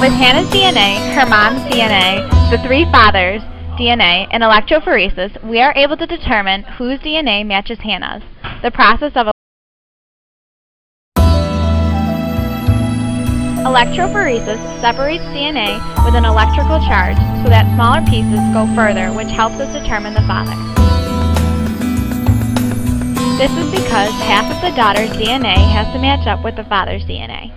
With Hannah's DNA, her mom's DNA, the three fathers' DNA, and electrophoresis, we are able to determine whose DNA matches Hannah's. The process of Electrophoresis separates DNA with an electrical charge so that smaller pieces go further, which helps us determine the father. This is because half of the daughter's DNA has to match up with the father's DNA.